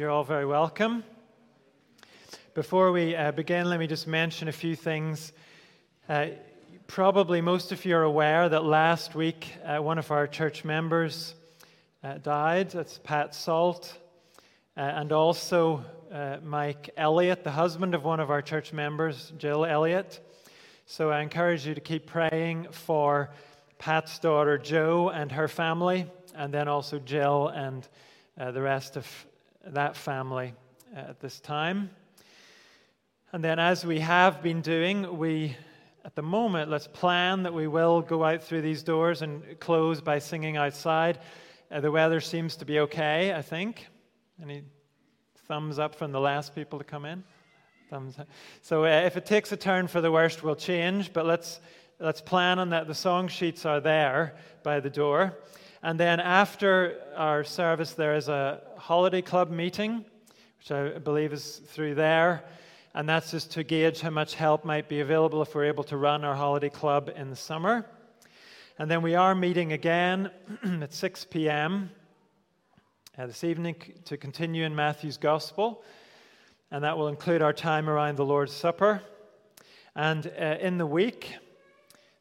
You're all very welcome. Before we uh, begin, let me just mention a few things. Uh, probably most of you are aware that last week uh, one of our church members uh, died. That's Pat Salt. Uh, and also uh, Mike Elliott, the husband of one of our church members, Jill Elliott. So I encourage you to keep praying for Pat's daughter Jo and her family, and then also Jill and uh, the rest of that family at this time. And then, as we have been doing, we at the moment, let's plan that we will go out through these doors and close by singing outside. Uh, the weather seems to be okay, I think. Any thumbs up from the last people to come in? Thumbs up. So uh, if it takes a turn for the worst, we'll change, but let's, let's plan on that. The song sheets are there by the door. And then after our service, there is a holiday club meeting, which I believe is through there. And that's just to gauge how much help might be available if we're able to run our holiday club in the summer. And then we are meeting again at 6 p.m. Uh, this evening to continue in Matthew's Gospel. And that will include our time around the Lord's Supper. And uh, in the week,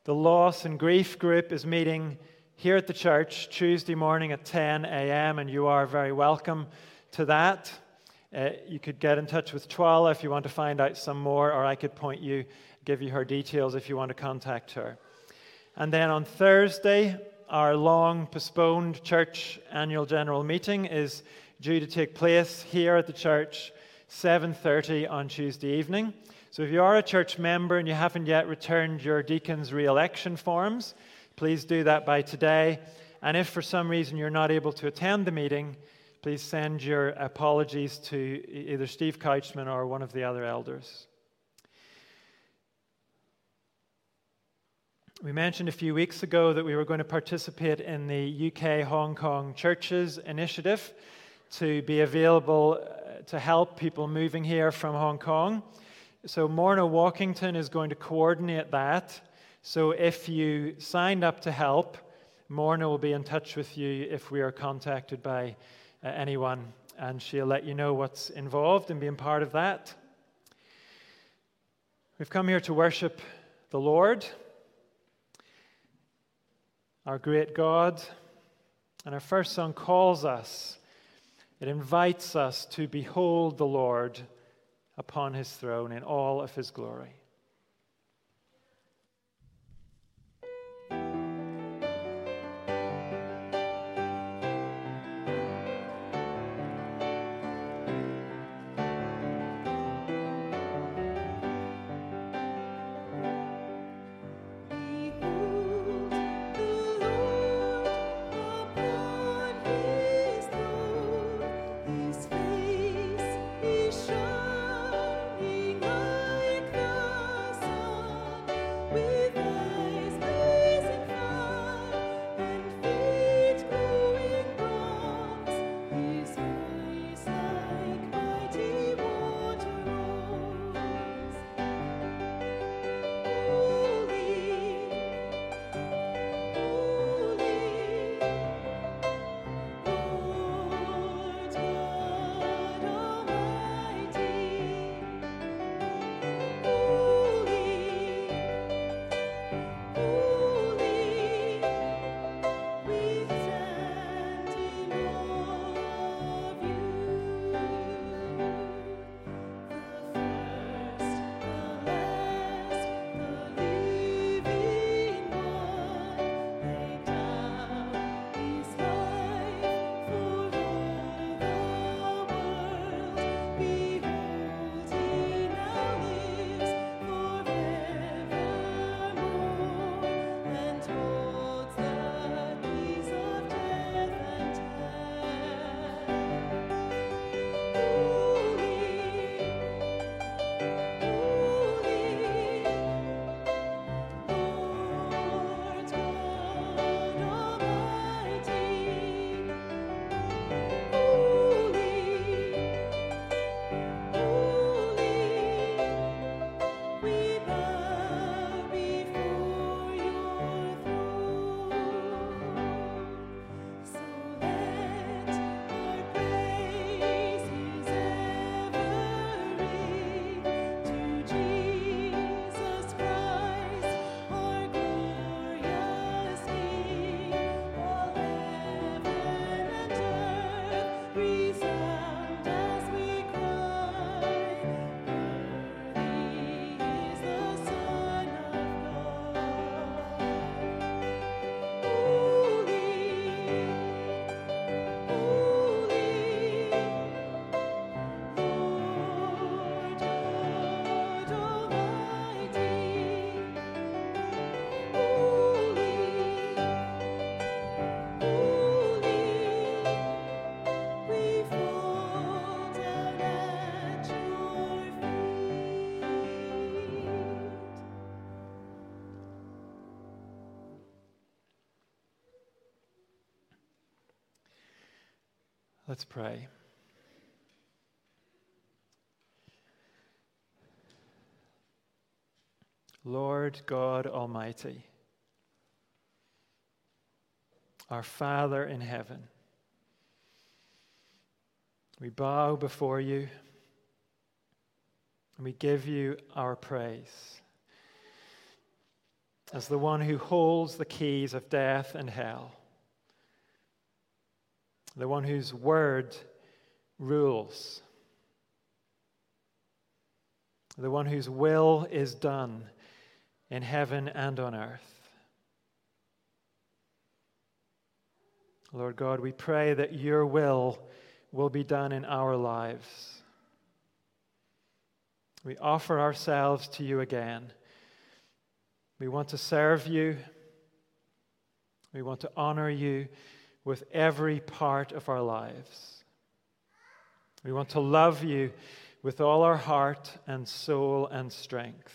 the Loss and Grief group is meeting here at the church Tuesday morning at 10 a.m., and you are very welcome to that. Uh, you could get in touch with Twala if you want to find out some more, or I could point you, give you her details if you want to contact her. And then on Thursday, our long postponed church annual general meeting is due to take place here at the church 7:30 on Tuesday evening. So if you are a church member and you haven't yet returned your deacon's re-election forms, please do that by today. And if for some reason you're not able to attend the meeting, please send your apologies to either Steve Couchman or one of the other elders. We mentioned a few weeks ago that we were going to participate in the UK Hong Kong Churches initiative to be available uh, to help people moving here from Hong Kong. So, Morna Walkington is going to coordinate that. So, if you signed up to help, Morna will be in touch with you if we are contacted by uh, anyone, and she'll let you know what's involved in being part of that. We've come here to worship the Lord, our great God, and our first song calls us, it invites us to behold the Lord upon his throne in all of his glory. Let's pray. Lord God Almighty, our Father in heaven. We bow before you and we give you our praise as the one who holds the keys of death and hell, the one whose word rules, the one whose will is done in heaven and on earth. Lord God, we pray that your will will be done in our lives. We offer ourselves to you again. We want to serve you. We want to honor you with every part of our lives. We want to love you with all our heart and soul and strength.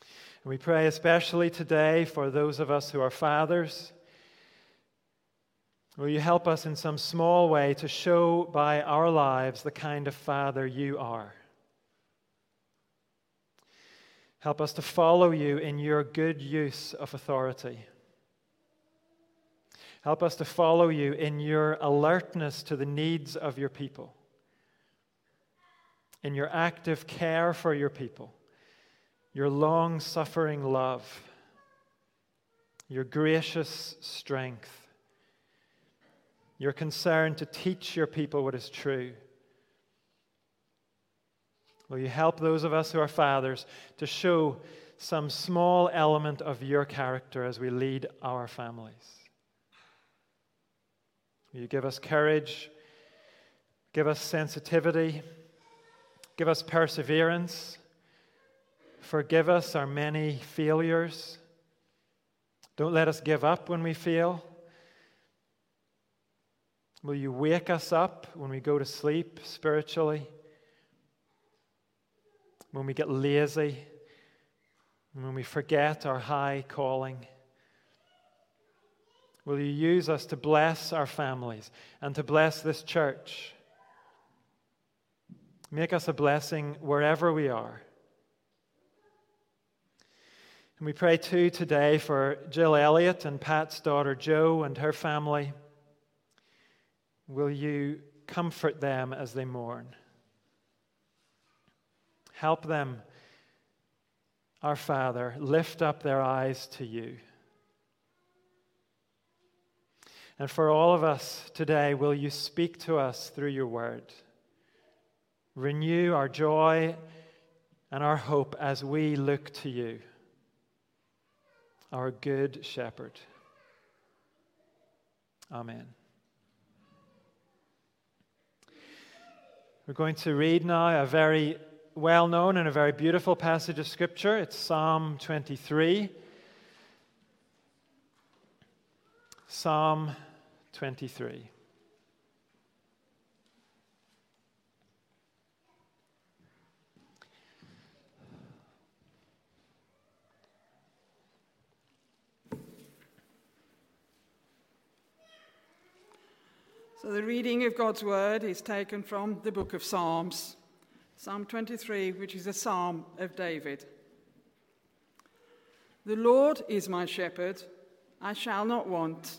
And we pray especially today for those of us who are fathers Will you help us in some small way to show by our lives the kind of Father you are? Help us to follow you in your good use of authority. Help us to follow you in your alertness to the needs of your people, in your active care for your people, your long suffering love, your gracious strength your concern to teach your people what is true. Will you help those of us who are fathers to show some small element of your character as we lead our families? You give us courage, give us sensitivity, give us perseverance, forgive us our many failures. Don't let us give up when we fail. Will you wake us up when we go to sleep spiritually? When we get lazy? When we forget our high calling? Will you use us to bless our families and to bless this church? Make us a blessing wherever we are. And we pray too today for Jill Elliott and Pat's daughter Jo and her family. Will you comfort them as they mourn? Help them, our Father, lift up their eyes to you. And for all of us today, will you speak to us through your word? Renew our joy and our hope as we look to you, our good shepherd. Amen. We're going to read now a very well known and a very beautiful passage of Scripture. It's Psalm 23. Psalm 23. So the reading of God's word is taken from the book of Psalms, Psalm 23, which is a psalm of David. The Lord is my shepherd, I shall not want.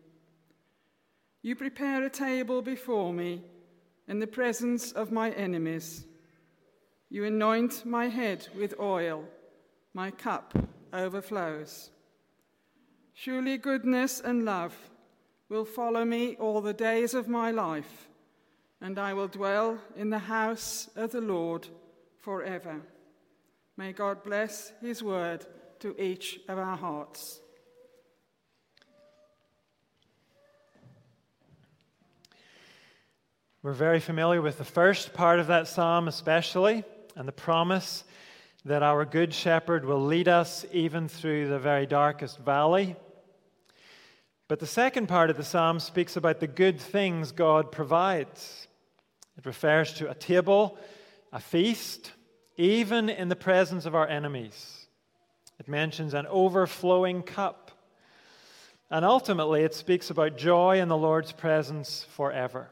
You prepare a table before me in the presence of my enemies. You anoint my head with oil, my cup overflows. Surely goodness and love will follow me all the days of my life, and I will dwell in the house of the Lord forever. May God bless his word to each of our hearts. We're very familiar with the first part of that psalm, especially, and the promise that our Good Shepherd will lead us even through the very darkest valley But the second part of the psalm speaks about the good things God provides. It refers to a table, a feast, even in the presence of our enemies. It mentions an overflowing cup. And ultimately, it speaks about joy in the Lord's presence forever.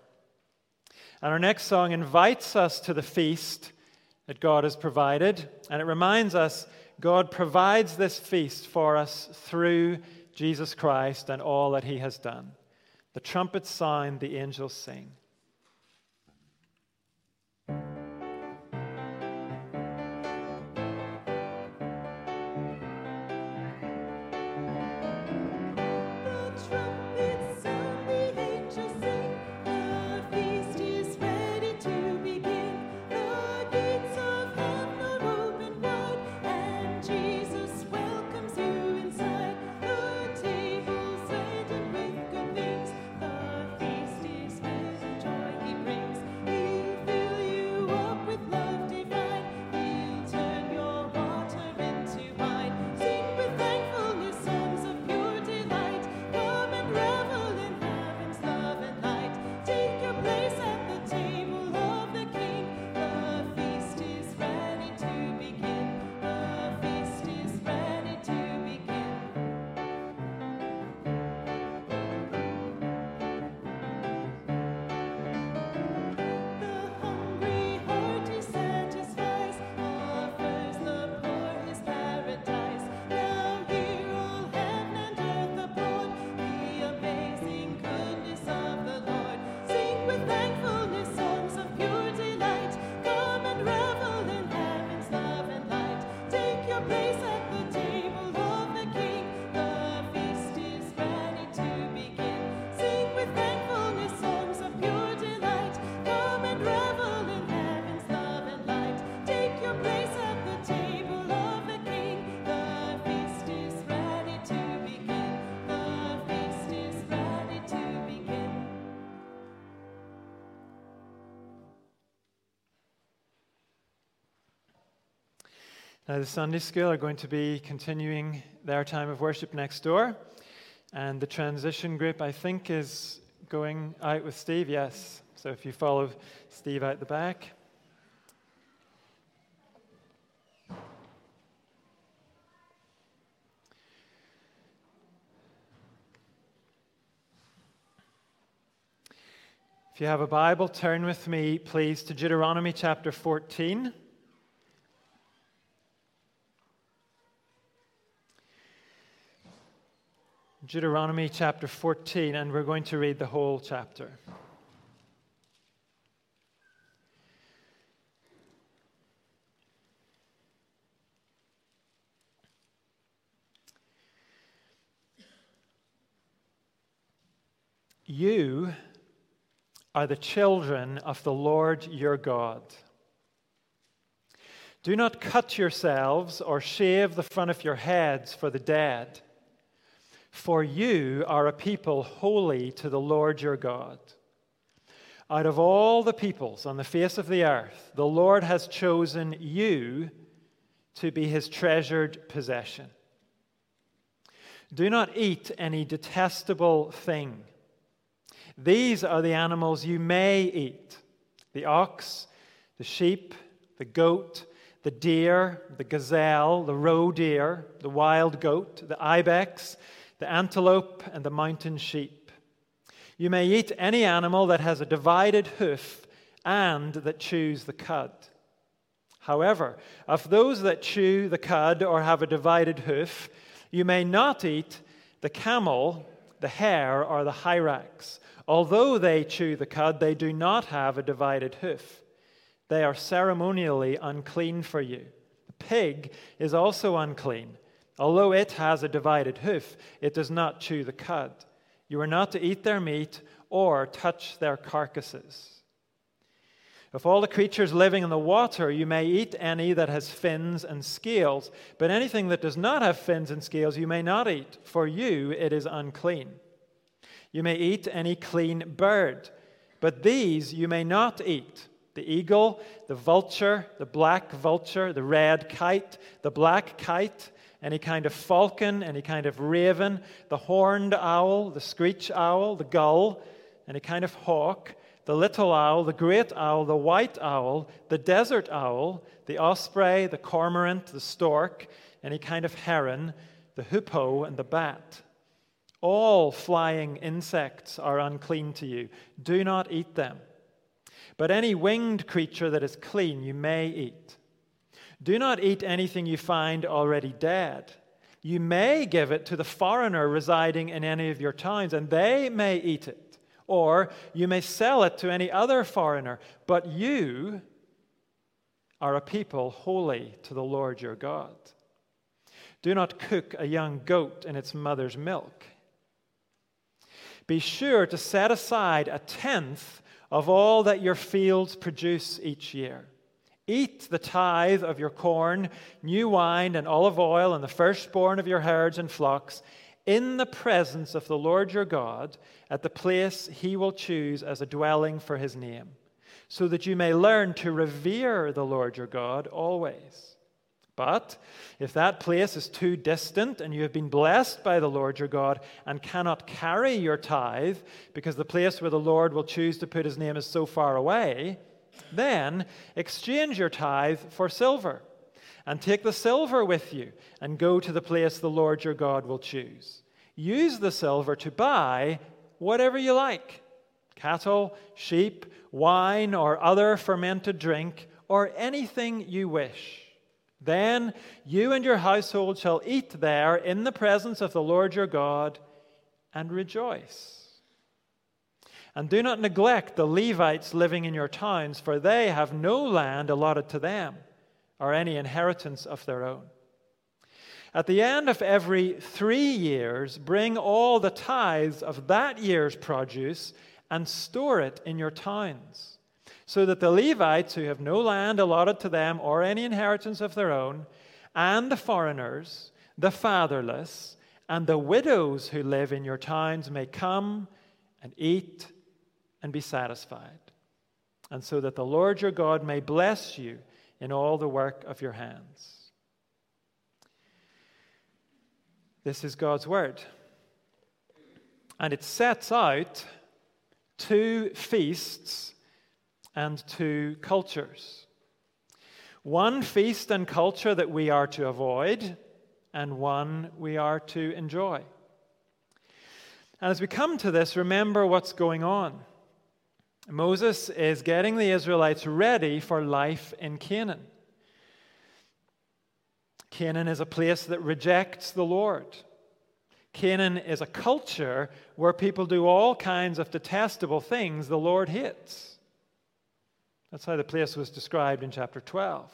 And our next song invites us to the feast that God has provided, and it reminds us God provides this feast for us through Jesus Christ and all that he has done. The trumpets sound, the angels sing. Now, the Sunday school are going to be continuing their time of worship next door. And the transition group, I think, is going out with Steve, yes. So if you follow Steve out the back. If you have a Bible, turn with me, please, to Deuteronomy chapter 14. Deuteronomy chapter 14, and we're going to read the whole chapter. You are the children of the Lord your God. Do not cut yourselves or shave the front of your heads for the dead for you are a people holy to the Lord your God. Out of all the peoples on the face of the earth, the Lord has chosen you to be his treasured possession. Do not eat any detestable thing. These are the animals you may eat the ox, the sheep, the goat, the deer, the gazelle, the roe deer, the wild goat, the ibex the antelope, and the mountain sheep. You may eat any animal that has a divided hoof and that chews the cud. However, of those that chew the cud or have a divided hoof, you may not eat the camel, the hare, or the hyrax. Although they chew the cud, they do not have a divided hoof. They are ceremonially unclean for you. The pig is also unclean. Although it has a divided hoof, it does not chew the cud. You are not to eat their meat or touch their carcasses. Of all the creatures living in the water, you may eat any that has fins and scales, but anything that does not have fins and scales you may not eat. For you it is unclean. You may eat any clean bird, but these you may not eat the eagle, the vulture, the black vulture, the red kite, the black kite any kind of falcon, any kind of raven, the horned owl, the screech owl, the gull, any kind of hawk, the little owl, the great owl, the white owl, the desert owl, the osprey, the cormorant, the stork, any kind of heron, the hoopoe, and the bat. All flying insects are unclean to you. Do not eat them. But any winged creature that is clean you may eat. Do not eat anything you find already dead. You may give it to the foreigner residing in any of your towns, and they may eat it or you may sell it to any other foreigner. But you are a people holy to the Lord your God. Do not cook a young goat in its mother's milk. Be sure to set aside a tenth of all that your fields produce each year. Eat the tithe of your corn, new wine, and olive oil, and the firstborn of your herds and flocks in the presence of the Lord your God at the place he will choose as a dwelling for his name, so that you may learn to revere the Lord your God always. But if that place is too distant and you have been blessed by the Lord your God and cannot carry your tithe because the place where the Lord will choose to put his name is so far away, then exchange your tithe for silver and take the silver with you and go to the place the Lord your God will choose. Use the silver to buy whatever you like cattle, sheep, wine, or other fermented drink, or anything you wish. Then you and your household shall eat there in the presence of the Lord your God and rejoice. And do not neglect the Levites living in your towns, for they have no land allotted to them or any inheritance of their own. At the end of every three years, bring all the tithes of that year's produce and store it in your towns, so that the Levites, who have no land allotted to them or any inheritance of their own, and the foreigners, the fatherless, and the widows who live in your towns may come and eat and be satisfied, and so that the Lord your God may bless you in all the work of your hands. This is God's word. And it sets out two feasts and two cultures. One feast and culture that we are to avoid, and one we are to enjoy. And as we come to this, remember what's going on. Moses is getting the Israelites ready for life in Canaan. Canaan is a place that rejects the Lord. Canaan is a culture where people do all kinds of detestable things the Lord hates. That's how the place was described in chapter 12.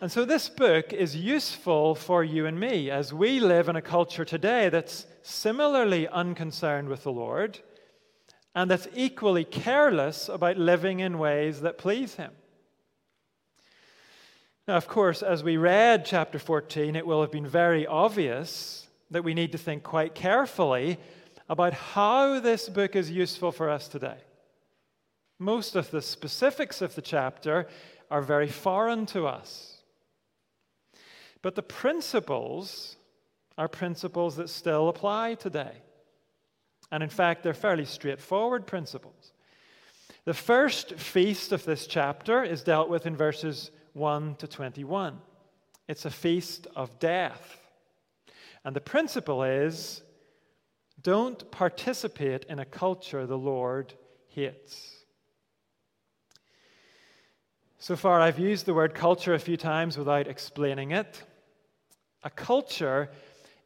And so this book is useful for you and me as we live in a culture today that's similarly unconcerned with the Lord and that's equally careless about living in ways that please Him. Now, of course, as we read chapter 14, it will have been very obvious that we need to think quite carefully about how this book is useful for us today. Most of the specifics of the chapter are very foreign to us. But the principles are principles that still apply today. And in fact, they're fairly straightforward principles. The first feast of this chapter is dealt with in verses 1 to 21. It's a feast of death. And the principle is don't participate in a culture the Lord hates. So far, I've used the word culture a few times without explaining it. A culture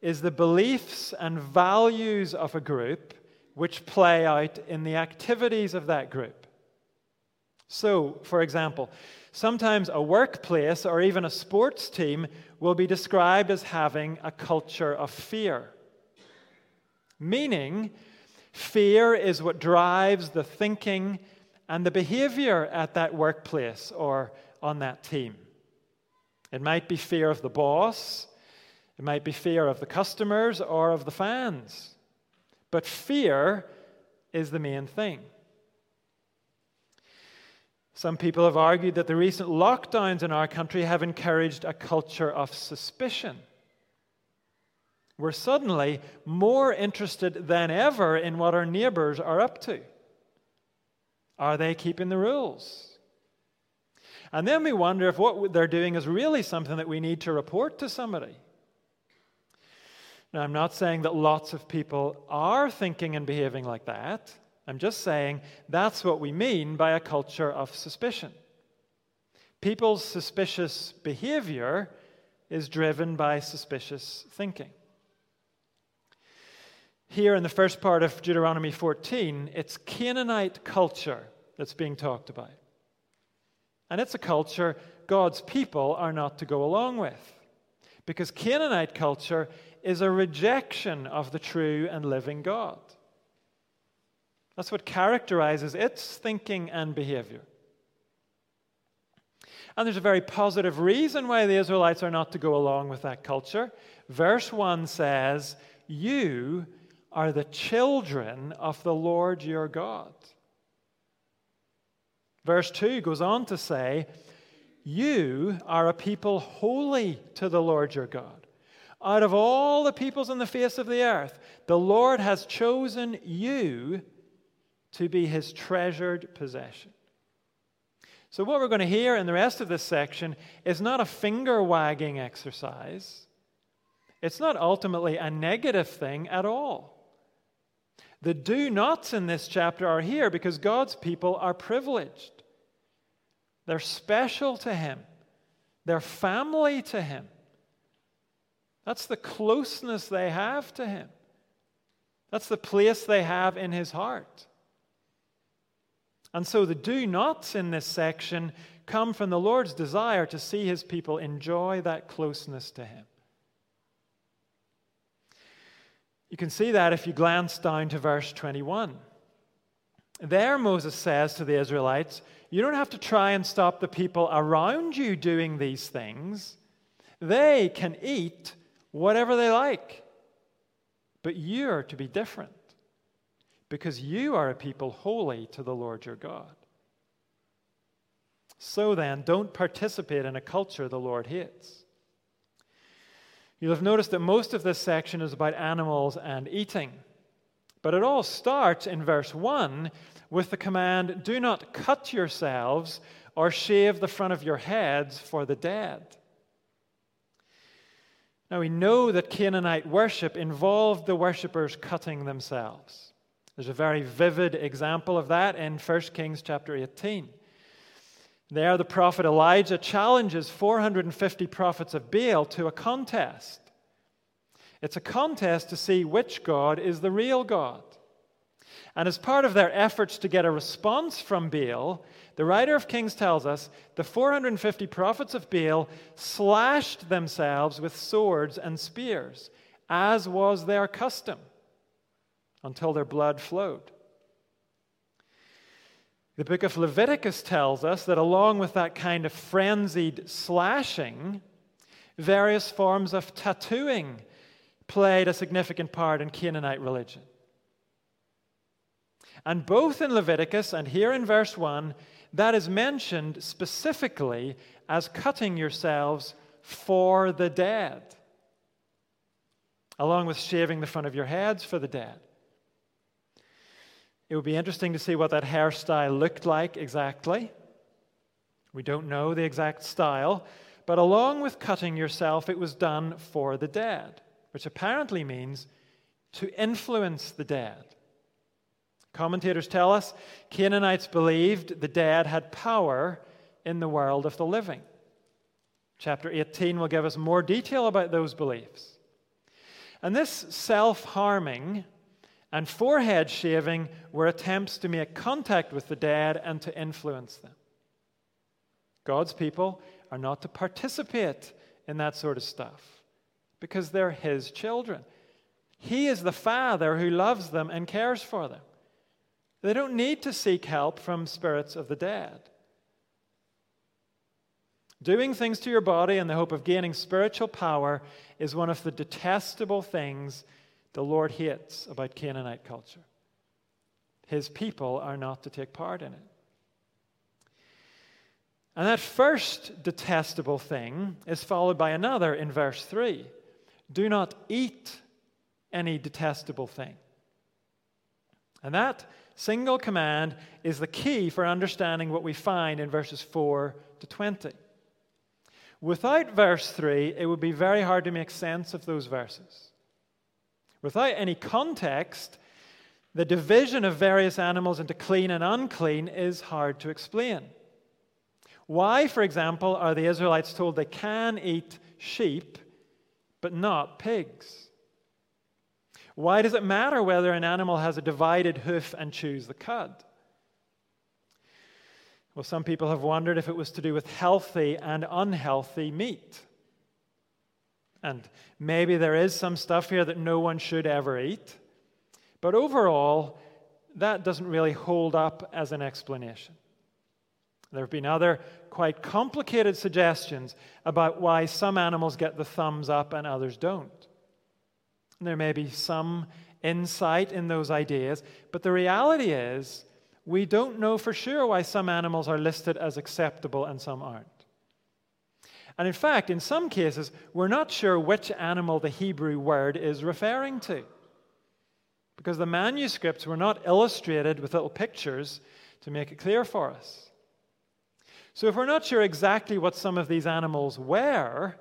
is the beliefs and values of a group which play out in the activities of that group. So, for example, sometimes a workplace or even a sports team will be described as having a culture of fear. Meaning, fear is what drives the thinking and the behavior at that workplace or on that team. It might be fear of the boss, it might be fear of the customers or of the fans. But fear is the main thing. Some people have argued that the recent lockdowns in our country have encouraged a culture of suspicion. We're suddenly more interested than ever in what our neighbors are up to. Are they keeping the rules? And then we wonder if what they're doing is really something that we need to report to somebody. Now, I'm not saying that lots of people are thinking and behaving like that. I'm just saying that's what we mean by a culture of suspicion. People's suspicious behavior is driven by suspicious thinking. Here in the first part of Deuteronomy 14, it's Canaanite culture that's being talked about. And it's a culture God's people are not to go along with. Because Canaanite culture is a rejection of the true and living God. That's what characterizes its thinking and behavior. And there's a very positive reason why the Israelites are not to go along with that culture. Verse 1 says, You are the children of the Lord your God. Verse 2 goes on to say, You are a people holy to the Lord your God. Out of all the peoples on the face of the earth, the Lord has chosen you to be his treasured possession. So, what we're going to hear in the rest of this section is not a finger wagging exercise. It's not ultimately a negative thing at all. The do nots in this chapter are here because God's people are privileged. They're special to Him, they're family to Him. That's the closeness they have to Him, that's the place they have in His heart. And so the do nots in this section come from the Lord's desire to see His people enjoy that closeness to Him. You can see that if you glance down to verse 21. There, Moses says to the Israelites, You don't have to try and stop the people around you doing these things. They can eat whatever they like. But you're to be different because you are a people holy to the Lord your God. So then, don't participate in a culture the Lord hates. You'll have noticed that most of this section is about animals and eating. But it all starts in verse 1 with the command do not cut yourselves or shave the front of your heads for the dead. Now we know that Canaanite worship involved the worshippers cutting themselves. There's a very vivid example of that in 1 Kings chapter 18. There, the prophet Elijah challenges 450 prophets of Baal to a contest. It's a contest to see which God is the real God. And as part of their efforts to get a response from Baal, the writer of Kings tells us the 450 prophets of Baal slashed themselves with swords and spears, as was their custom, until their blood flowed. The book of Leviticus tells us that along with that kind of frenzied slashing, various forms of tattooing played a significant part in Canaanite religion. And both in Leviticus and here in verse 1, that is mentioned specifically as cutting yourselves for the dead, along with shaving the front of your heads for the dead. It would be interesting to see what that hairstyle looked like exactly. We don't know the exact style, but along with cutting yourself, it was done for the dead, which apparently means to influence the dead. Commentators tell us Canaanites believed the dead had power in the world of the living. Chapter 18 will give us more detail about those beliefs. And this self harming and forehead shaving were attempts to make contact with the dead and to influence them. God's people are not to participate in that sort of stuff because they're His children. He is the Father who loves them and cares for them. They don't need to seek help from spirits of the dead. Doing things to your body in the hope of gaining spiritual power is one of the detestable things the Lord hates about Canaanite culture. His people are not to take part in it. And that first detestable thing is followed by another in verse 3 Do not eat any detestable thing. And that single command is the key for understanding what we find in verses 4 to 20. Without verse 3, it would be very hard to make sense of those verses. Without any context, the division of various animals into clean and unclean is hard to explain. Why, for example, are the Israelites told they can eat sheep but not pigs? Why does it matter whether an animal has a divided hoof and chews the cud? Well, some people have wondered if it was to do with healthy and unhealthy meat. And maybe there is some stuff here that no one should ever eat. But overall, that doesn't really hold up as an explanation. There have been other quite complicated suggestions about why some animals get the thumbs up and others don't. There may be some insight in those ideas, but the reality is we don't know for sure why some animals are listed as acceptable and some aren't. And in fact, in some cases, we're not sure which animal the Hebrew word is referring to. Because the manuscripts were not illustrated with little pictures to make it clear for us. So, if we're not sure exactly what some of these animals were,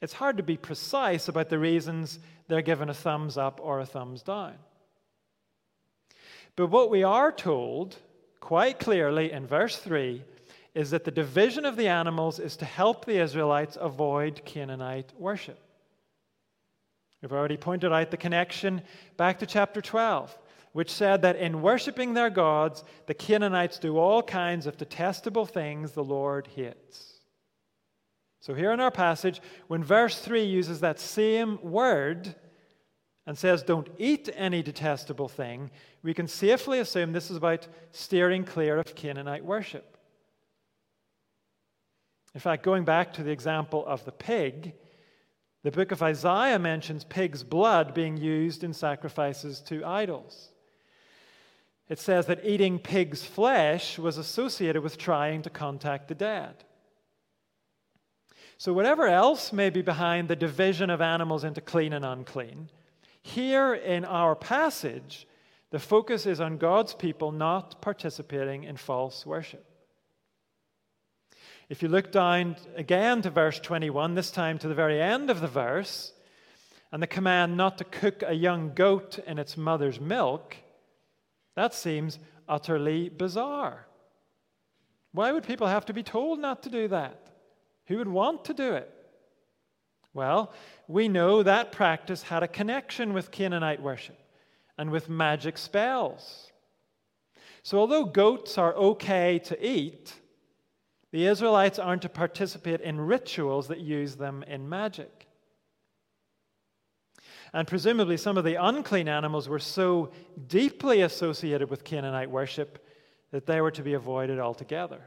it's hard to be precise about the reasons they're given a thumbs up or a thumbs down. But what we are told quite clearly in verse 3 is that the division of the animals is to help the Israelites avoid Canaanite worship. We've already pointed out the connection back to chapter 12 which said that in worshiping their gods, the Canaanites do all kinds of detestable things the Lord hates. So, here in our passage, when verse 3 uses that same word and says, Don't eat any detestable thing, we can safely assume this is about steering clear of Canaanite worship. In fact, going back to the example of the pig, the book of Isaiah mentions pig's blood being used in sacrifices to idols. It says that eating pig's flesh was associated with trying to contact the dead. So, whatever else may be behind the division of animals into clean and unclean, here in our passage, the focus is on God's people not participating in false worship. If you look down again to verse 21, this time to the very end of the verse, and the command not to cook a young goat in its mother's milk, that seems utterly bizarre. Why would people have to be told not to do that? Who would want to do it? Well, we know that practice had a connection with Canaanite worship and with magic spells. So, although goats are okay to eat, the Israelites aren't to participate in rituals that use them in magic. And presumably, some of the unclean animals were so deeply associated with Canaanite worship that they were to be avoided altogether.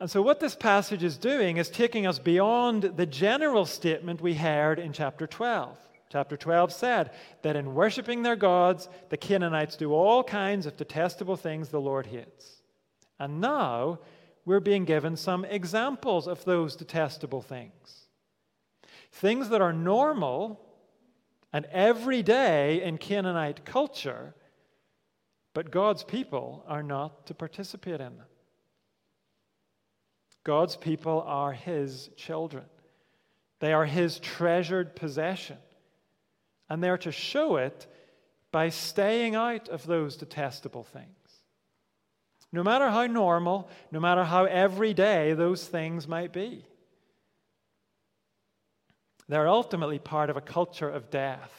And so, what this passage is doing is taking us beyond the general statement we heard in chapter 12. Chapter 12 said that in worshiping their gods, the Canaanites do all kinds of detestable things the Lord hates. And now we're being given some examples of those detestable things. Things that are normal and everyday in Canaanite culture, but God's people are not to participate in them. God's people are His children, they are His treasured possession, and they're to show it by staying out of those detestable things. No matter how normal, no matter how everyday those things might be. They're ultimately part of a culture of death.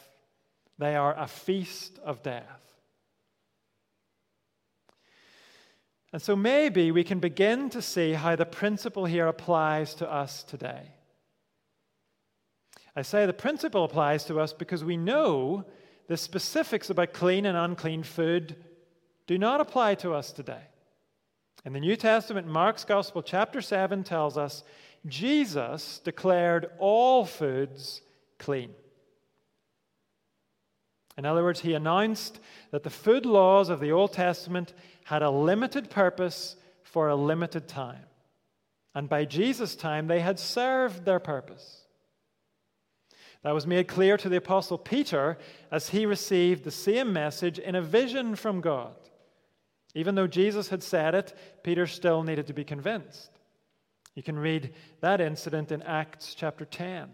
They are a feast of death. And so maybe we can begin to see how the principle here applies to us today. I say the principle applies to us because we know the specifics about clean and unclean food do not apply to us today. In the New Testament, Mark's Gospel, chapter 7, tells us Jesus declared all foods clean. In other words, he announced that the food laws of the Old Testament had a limited purpose for a limited time. And by Jesus' time, they had served their purpose. That was made clear to the Apostle Peter as he received the same message in a vision from God. Even though Jesus had said it, Peter still needed to be convinced. You can read that incident in Acts chapter 10.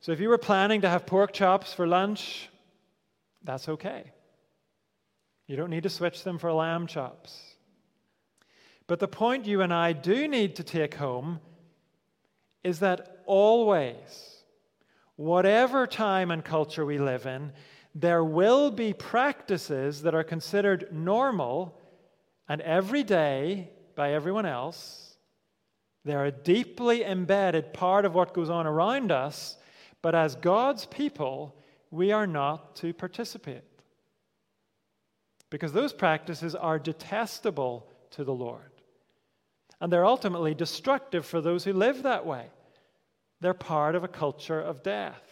So if you were planning to have pork chops for lunch, that's okay. You don't need to switch them for lamb chops. But the point you and I do need to take home is that always, whatever time and culture we live in, there will be practices that are considered normal and everyday by everyone else. They're a deeply embedded part of what goes on around us, but as God's people, we are not to participate. Because those practices are detestable to the Lord. And they're ultimately destructive for those who live that way. They're part of a culture of death.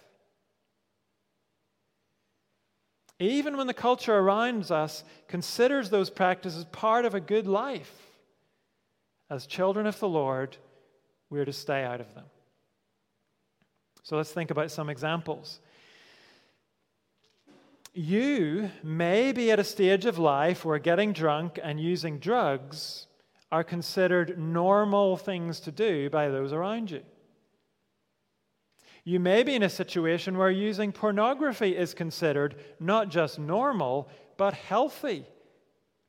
Even when the culture around us considers those practices part of a good life, as children of the Lord, we're to stay out of them. So let's think about some examples. You may be at a stage of life where getting drunk and using drugs are considered normal things to do by those around you. You may be in a situation where using pornography is considered not just normal, but healthy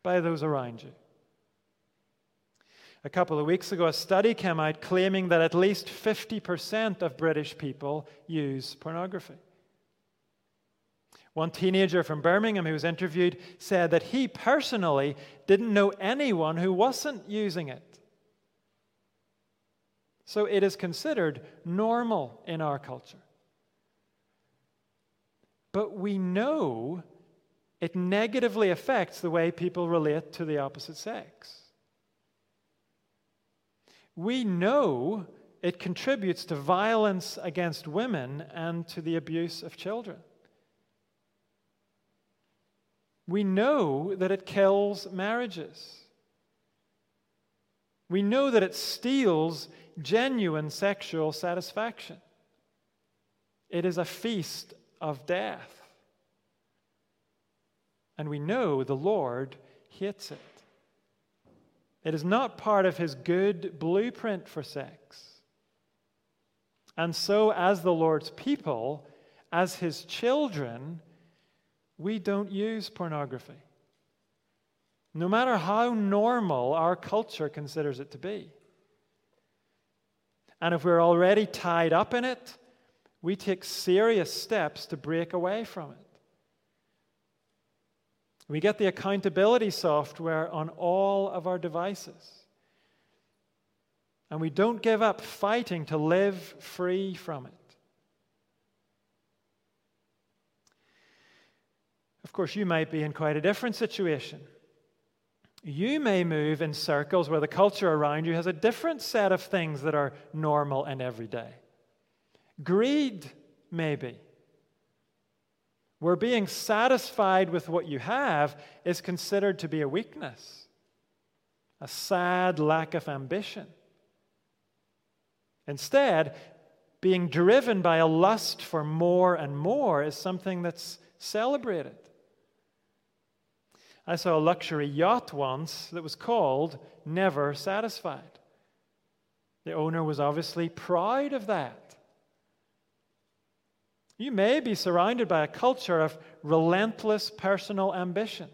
by those around you. A couple of weeks ago, a study came out claiming that at least 50% of British people use pornography. One teenager from Birmingham who was interviewed said that he personally didn't know anyone who wasn't using it. So it is considered normal in our culture. But we know it negatively affects the way people relate to the opposite sex. We know it contributes to violence against women and to the abuse of children. We know that it kills marriages. We know that it steals genuine sexual satisfaction. It is a feast of death. And we know the Lord hates it. It is not part of his good blueprint for sex. And so, as the Lord's people, as his children, we don't use pornography. No matter how normal our culture considers it to be. And if we're already tied up in it, we take serious steps to break away from it. We get the accountability software on all of our devices. And we don't give up fighting to live free from it. Of course, you might be in quite a different situation. You may move in circles where the culture around you has a different set of things that are normal and everyday. Greed, maybe. Where being satisfied with what you have is considered to be a weakness, a sad lack of ambition. Instead, being driven by a lust for more and more is something that's celebrated. I saw a luxury yacht once that was called Never Satisfied. The owner was obviously proud of that. You may be surrounded by a culture of relentless personal ambition.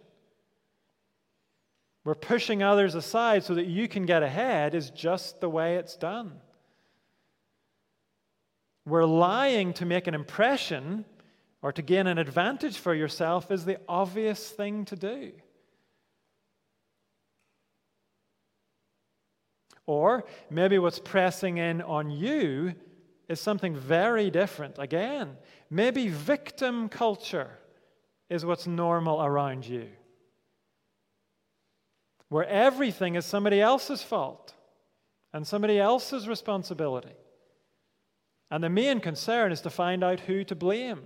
Where pushing others aside so that you can get ahead is just the way it's done. Where lying to make an impression or to gain an advantage for yourself is the obvious thing to do. Or maybe what's pressing in on you is something very different. Again, maybe victim culture is what's normal around you, where everything is somebody else's fault and somebody else's responsibility. And the main concern is to find out who to blame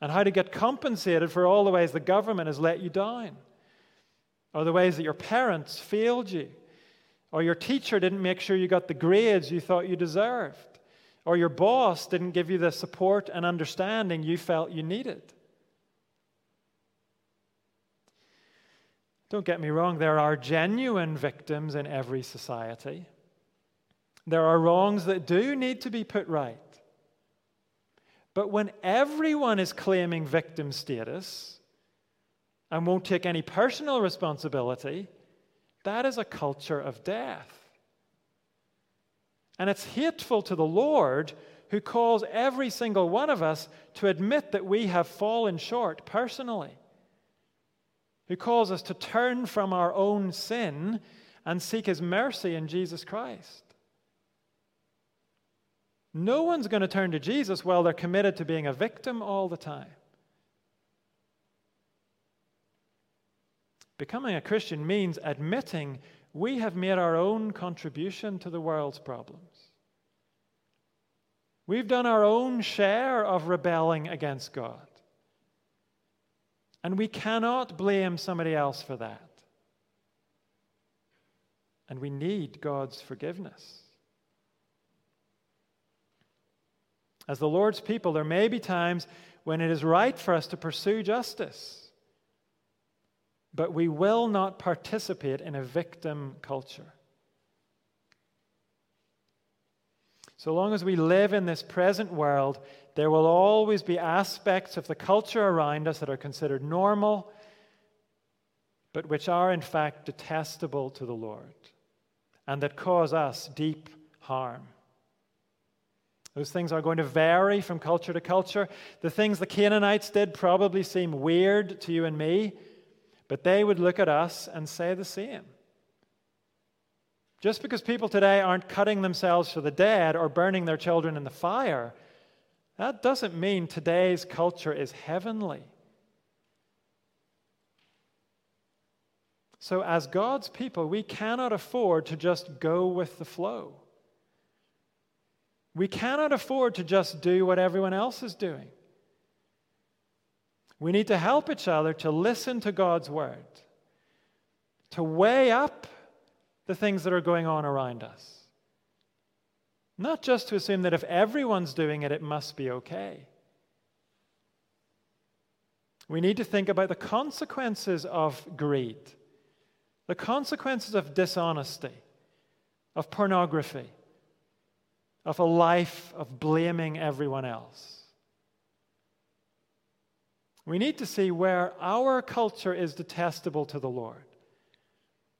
and how to get compensated for all the ways the government has let you down, or the ways that your parents failed you, or your teacher didn't make sure you got the grades you thought you deserved, or your boss didn't give you the support and understanding you felt you needed. Don't get me wrong, there are genuine victims in every society. There are wrongs that do need to be put right. But when everyone is claiming victim status and won't take any personal responsibility, that is a culture of death. And it's hateful to the Lord who calls every single one of us to admit that we have fallen short personally, who calls us to turn from our own sin and seek his mercy in Jesus Christ. No one's going to turn to Jesus while they're committed to being a victim all the time. Becoming a Christian means admitting we have made our own contribution to the world's problems. We've done our own share of rebelling against God. And we cannot blame somebody else for that. And we need God's forgiveness. As the Lord's people, there may be times when it is right for us to pursue justice, but we will not participate in a victim culture. So long as we live in this present world, there will always be aspects of the culture around us that are considered normal, but which are in fact detestable to the Lord and that cause us deep harm. Those things are going to vary from culture to culture. The things the Canaanites did probably seem weird to you and me, but they would look at us and say the same. Just because people today aren't cutting themselves for the dead or burning their children in the fire, that doesn't mean today's culture is heavenly. So, as God's people, we cannot afford to just go with the flow. We cannot afford to just do what everyone else is doing. We need to help each other to listen to God's word, to weigh up the things that are going on around us. Not just to assume that if everyone's doing it, it must be okay. We need to think about the consequences of greed, the consequences of dishonesty, of pornography of a life of blaming everyone else. We need to see where our culture is detestable to the Lord.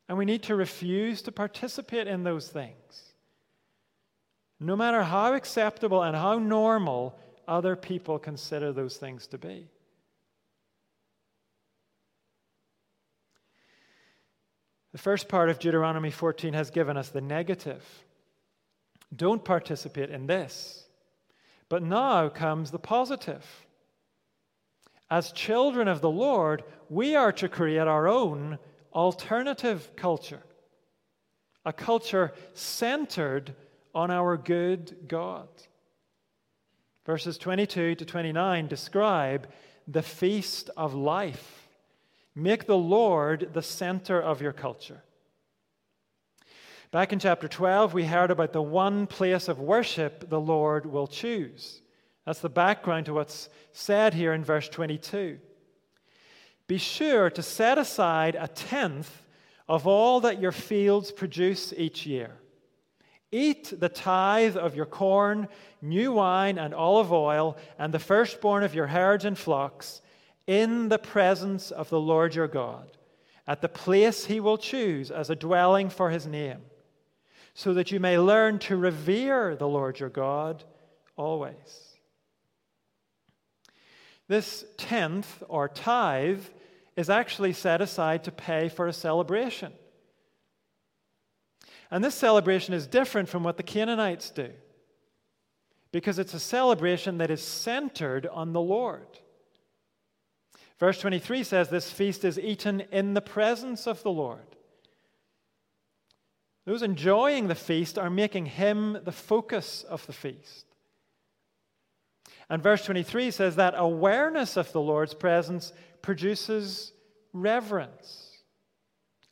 And we need to refuse to participate in those things. No matter how acceptable and how normal other people consider those things to be. The first part of Deuteronomy 14 has given us the negative. Don't participate in this. But now comes the positive. As children of the Lord, we are to create our own alternative culture, a culture centered on our good God. Verses 22 to 29 describe the feast of life. Make the Lord the center of your culture. Back in chapter 12, we heard about the one place of worship the Lord will choose. That's the background to what's said here in verse 22. Be sure to set aside a tenth of all that your fields produce each year. Eat the tithe of your corn, new wine, and olive oil, and the firstborn of your herds and flocks, in the presence of the Lord your God, at the place he will choose as a dwelling for his name so that you may learn to revere the Lord your God always. This tenth or tithe is actually set aside to pay for a celebration. And this celebration is different from what the Canaanites do because it's a celebration that is centered on the Lord. Verse 23 says this feast is eaten in the presence of the Lord. Those enjoying the feast are making him the focus of the feast. And verse 23 says that awareness of the Lord's presence produces reverence.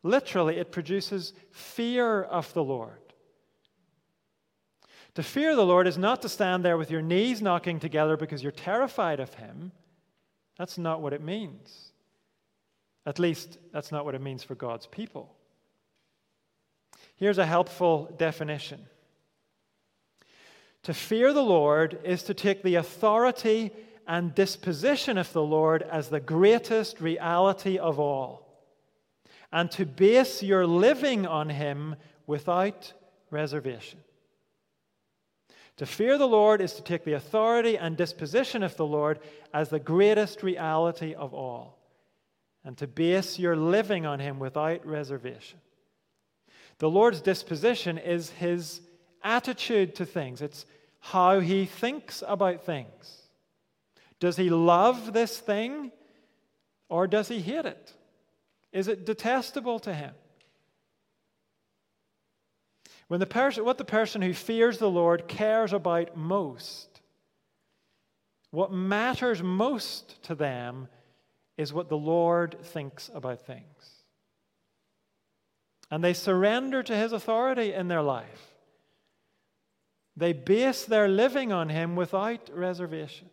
Literally, it produces fear of the Lord. To fear the Lord is not to stand there with your knees knocking together because you're terrified of Him. That's not what it means. At least, that's not what it means for God's people. Here's a helpful definition To fear the Lord is to take the authority and disposition of the Lord as the greatest reality of all, and to base your living on Him without reservation. To fear the Lord is to take the authority and disposition of the Lord as the greatest reality of all, and to base your living on Him without reservation. The Lord's disposition is His attitude to things, it's how He thinks about things. Does He love this thing or does He hate it? Is it detestable to Him? When the person, what the person who fears the Lord cares about most, what matters most to them is what the Lord thinks about things. And they surrender to his authority in their life. They base their living on him without reservation.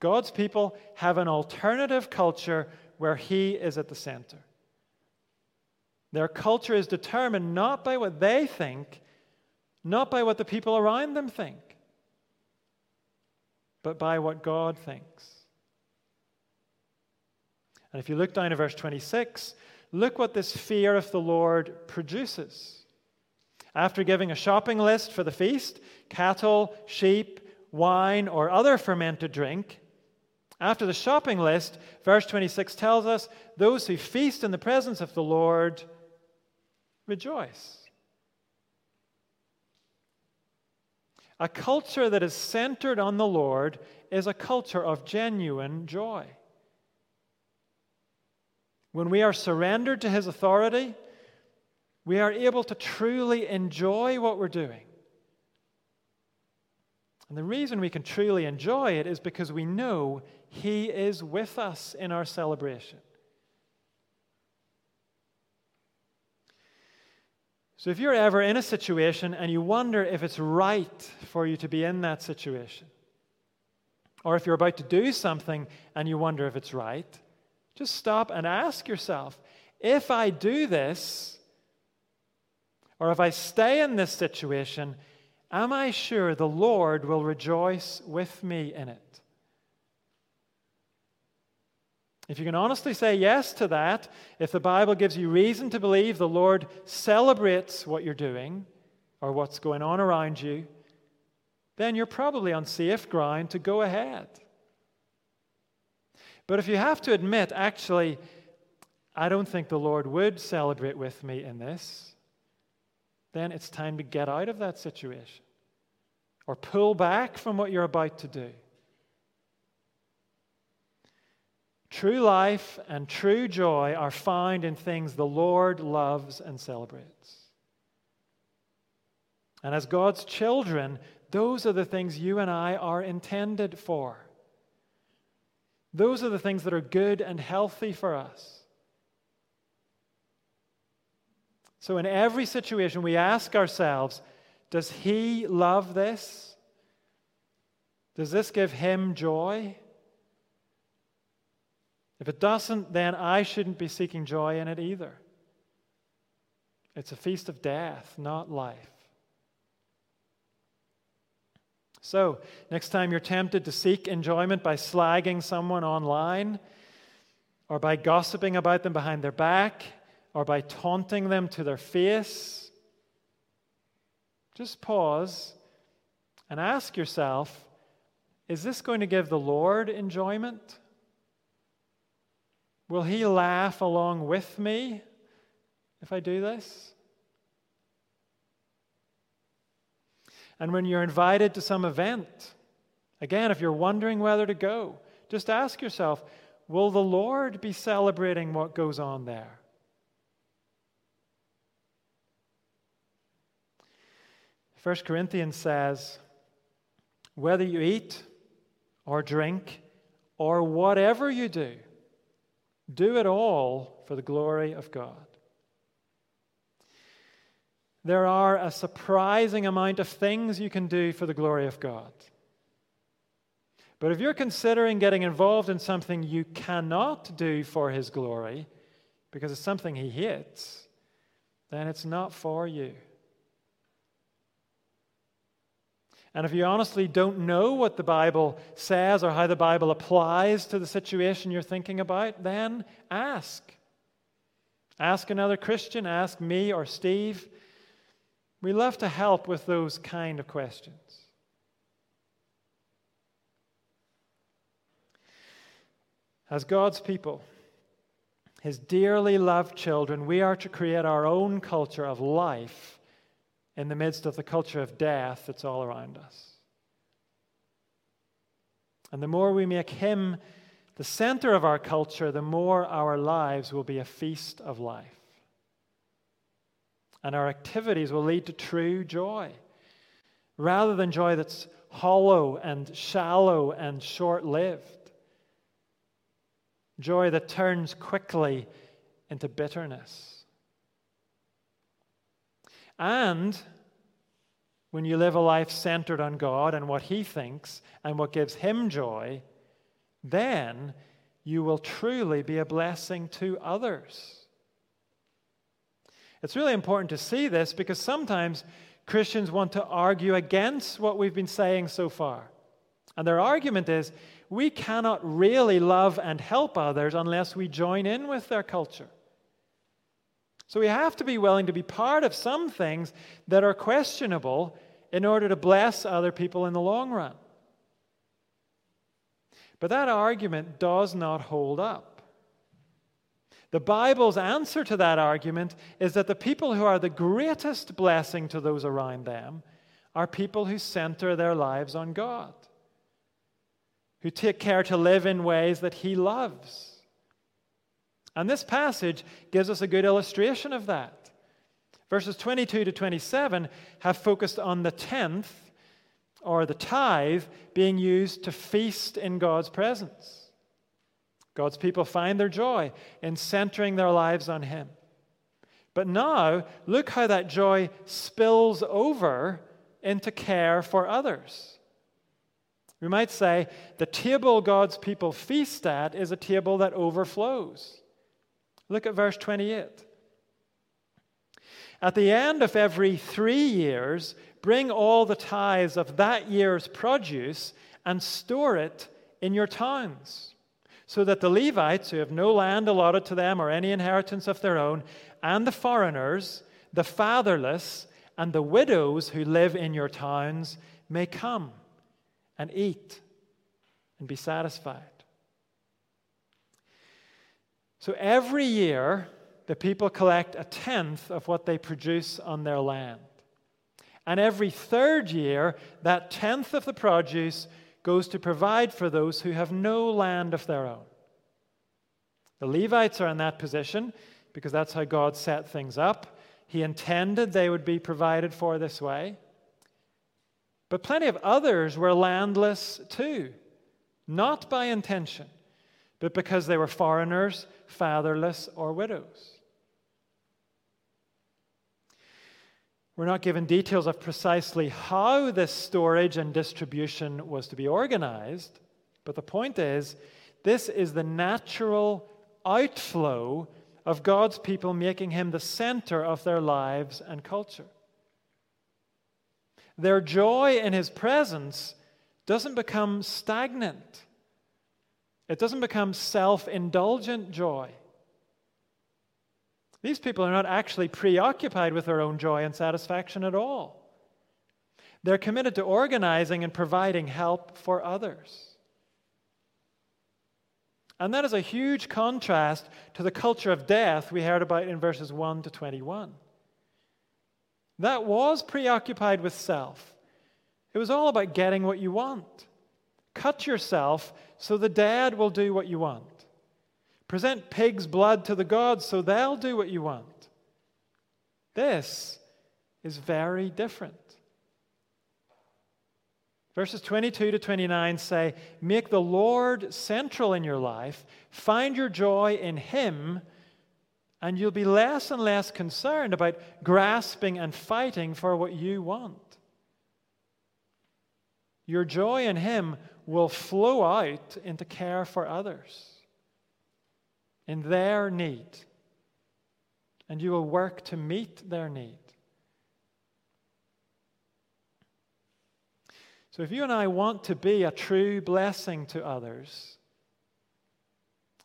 God's people have an alternative culture where he is at the center. Their culture is determined not by what they think, not by what the people around them think, but by what God thinks. And if you look down at verse 26, look what this fear of the Lord produces. After giving a shopping list for the feast cattle, sheep, wine, or other fermented drink after the shopping list, verse 26 tells us those who feast in the presence of the Lord rejoice. A culture that is centered on the Lord is a culture of genuine joy. When we are surrendered to His authority, we are able to truly enjoy what we're doing. And the reason we can truly enjoy it is because we know He is with us in our celebration. So, if you're ever in a situation and you wonder if it's right for you to be in that situation, or if you're about to do something and you wonder if it's right, just stop and ask yourself if I do this, or if I stay in this situation, am I sure the Lord will rejoice with me in it? If you can honestly say yes to that, if the Bible gives you reason to believe the Lord celebrates what you're doing or what's going on around you, then you're probably on safe ground to go ahead. But if you have to admit, actually, I don't think the Lord would celebrate with me in this, then it's time to get out of that situation or pull back from what you're about to do. True life and true joy are found in things the Lord loves and celebrates. And as God's children, those are the things you and I are intended for. Those are the things that are good and healthy for us. So, in every situation, we ask ourselves Does He love this? Does this give Him joy? If it doesn't, then I shouldn't be seeking joy in it either. It's a feast of death, not life. So, next time you're tempted to seek enjoyment by slagging someone online, or by gossiping about them behind their back, or by taunting them to their face, just pause and ask yourself is this going to give the Lord enjoyment? Will he laugh along with me if I do this? And when you're invited to some event, again, if you're wondering whether to go, just ask yourself will the Lord be celebrating what goes on there? First Corinthians says, whether you eat or drink or whatever you do, do it all for the glory of God. There are a surprising amount of things you can do for the glory of God. But if you're considering getting involved in something you cannot do for His glory, because it's something He hates, then it's not for you. And if you honestly don't know what the Bible says or how the Bible applies to the situation you're thinking about, then ask. Ask another Christian, ask me or Steve. We love to help with those kind of questions. As God's people, His dearly loved children, we are to create our own culture of life in the midst of the culture of death that's all around us. And the more we make Him the center of our culture, the more our lives will be a feast of life. And our activities will lead to true joy, rather than joy that's hollow and shallow and short lived. Joy that turns quickly into bitterness. And when you live a life centered on God and what He thinks and what gives Him joy, then you will truly be a blessing to others. It's really important to see this because sometimes Christians want to argue against what we've been saying so far. And their argument is we cannot really love and help others unless we join in with their culture. So we have to be willing to be part of some things that are questionable in order to bless other people in the long run. But that argument does not hold up. The Bible's answer to that argument is that the people who are the greatest blessing to those around them are people who center their lives on God, who take care to live in ways that He loves and this passage gives us a good illustration of that. Verses 22 to 27 have focused on the tenth, or the tithe, being used to feast in God's presence. God's people find their joy in centering their lives on Him. But now, look how that joy spills over into care for others. We might say the table God's people feast at is a table that overflows. Look at verse 28. At the end of every three years, bring all the tithes of that year's produce and store it in your towns, so that the Levites, who have no land allotted to them or any inheritance of their own, and the foreigners, the fatherless, and the widows who live in your towns may come and eat and be satisfied. So every year, the people collect a tenth of what they produce on their land. And every third year, that tenth of the produce goes to provide for those who have no land of their own. The Levites are in that position because that's how God set things up. He intended they would be provided for this way. But plenty of others were landless too, not by intention but because they were foreigners, fatherless, or widows. We're not given details of precisely how this storage and distribution was to be organized, but the point is this is the natural outflow of God's people making Him the center of their lives and culture. Their joy in His presence doesn't become stagnant. It doesn't become self indulgent joy. These people are not actually preoccupied with their own joy and satisfaction at all. They're committed to organizing and providing help for others. And that is a huge contrast to the culture of death we heard about in verses 1 to 21. That was preoccupied with self. It was all about getting what you want. Cut yourself so the dead will do what you want. Present pig's blood to the gods so they'll do what you want. This is very different. Verses 22 to 29 say, Make the Lord central in your life, find your joy in Him, and you'll be less and less concerned about grasping and fighting for what you want. Your joy in Him will flow out into care for others in their need, and you will work to meet their need. So, if you and I want to be a true blessing to others,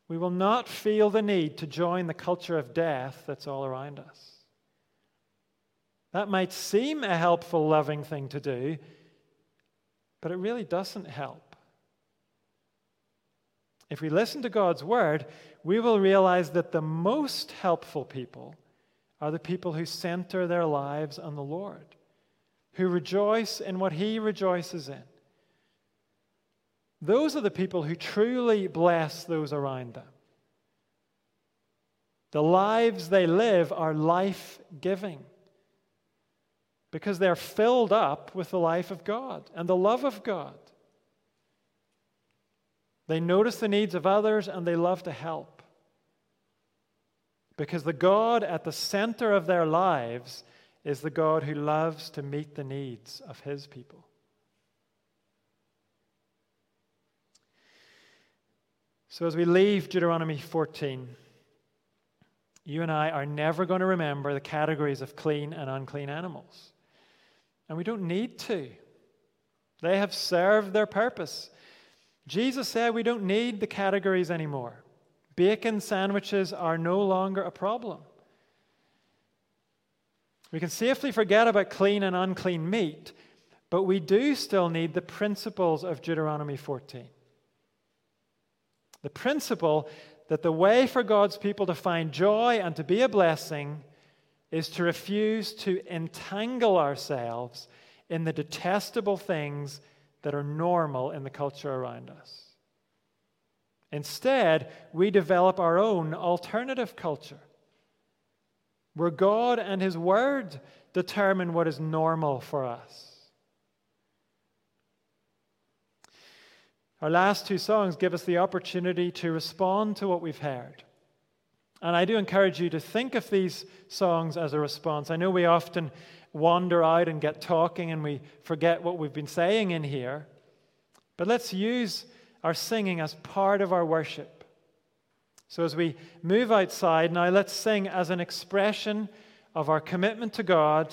we will not feel the need to join the culture of death that's all around us. That might seem a helpful, loving thing to do, but it really doesn't help. If we listen to God's word, we will realize that the most helpful people are the people who center their lives on the Lord who rejoice in what he rejoices in. Those are the people who truly bless those around them. The lives they live are life giving because they're filled up with the life of God and the love of God. They notice the needs of others and they love to help. Because the God at the center of their lives is the God who loves to meet the needs of his people. So, as we leave Deuteronomy 14, you and I are never going to remember the categories of clean and unclean animals. And we don't need to, they have served their purpose. Jesus said we don't need the categories anymore. Bacon sandwiches are no longer a problem. We can safely forget about clean and unclean meat, but we do still need the principles of Deuteronomy 14. The principle that the way for God's people to find joy and to be a blessing is to refuse to entangle ourselves in the detestable things that are normal in the culture around us. Instead, we develop our own alternative culture where God and His Word determine what is normal for us. Our last two songs give us the opportunity to respond to what we've heard. And I do encourage you to think of these songs as a response. I know we often wander out and get talking and we forget what we've been saying in here. But let's use our singing as part of our worship so, as we move outside now, let's sing as an expression of our commitment to God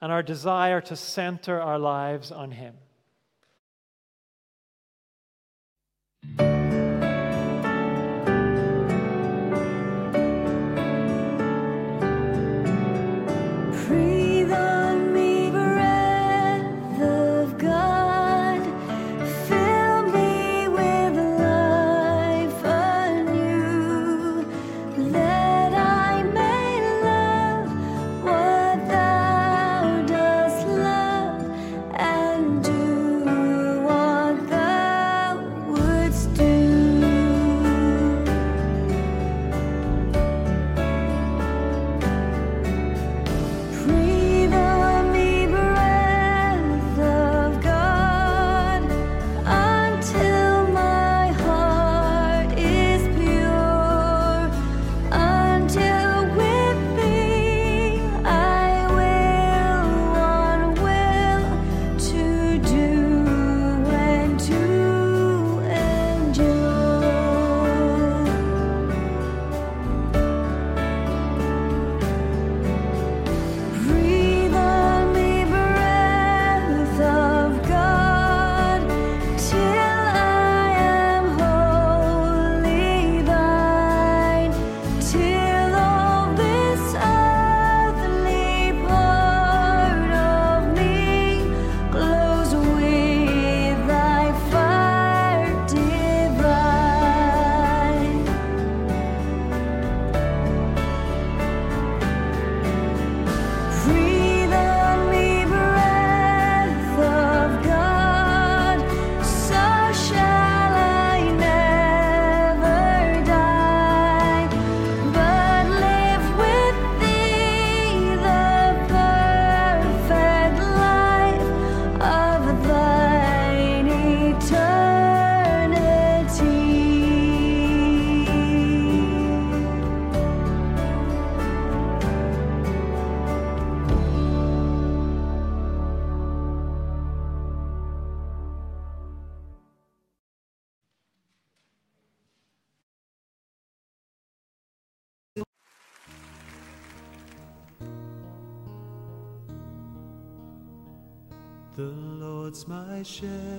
and our desire to center our lives on Him. would Lord's my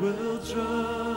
will trust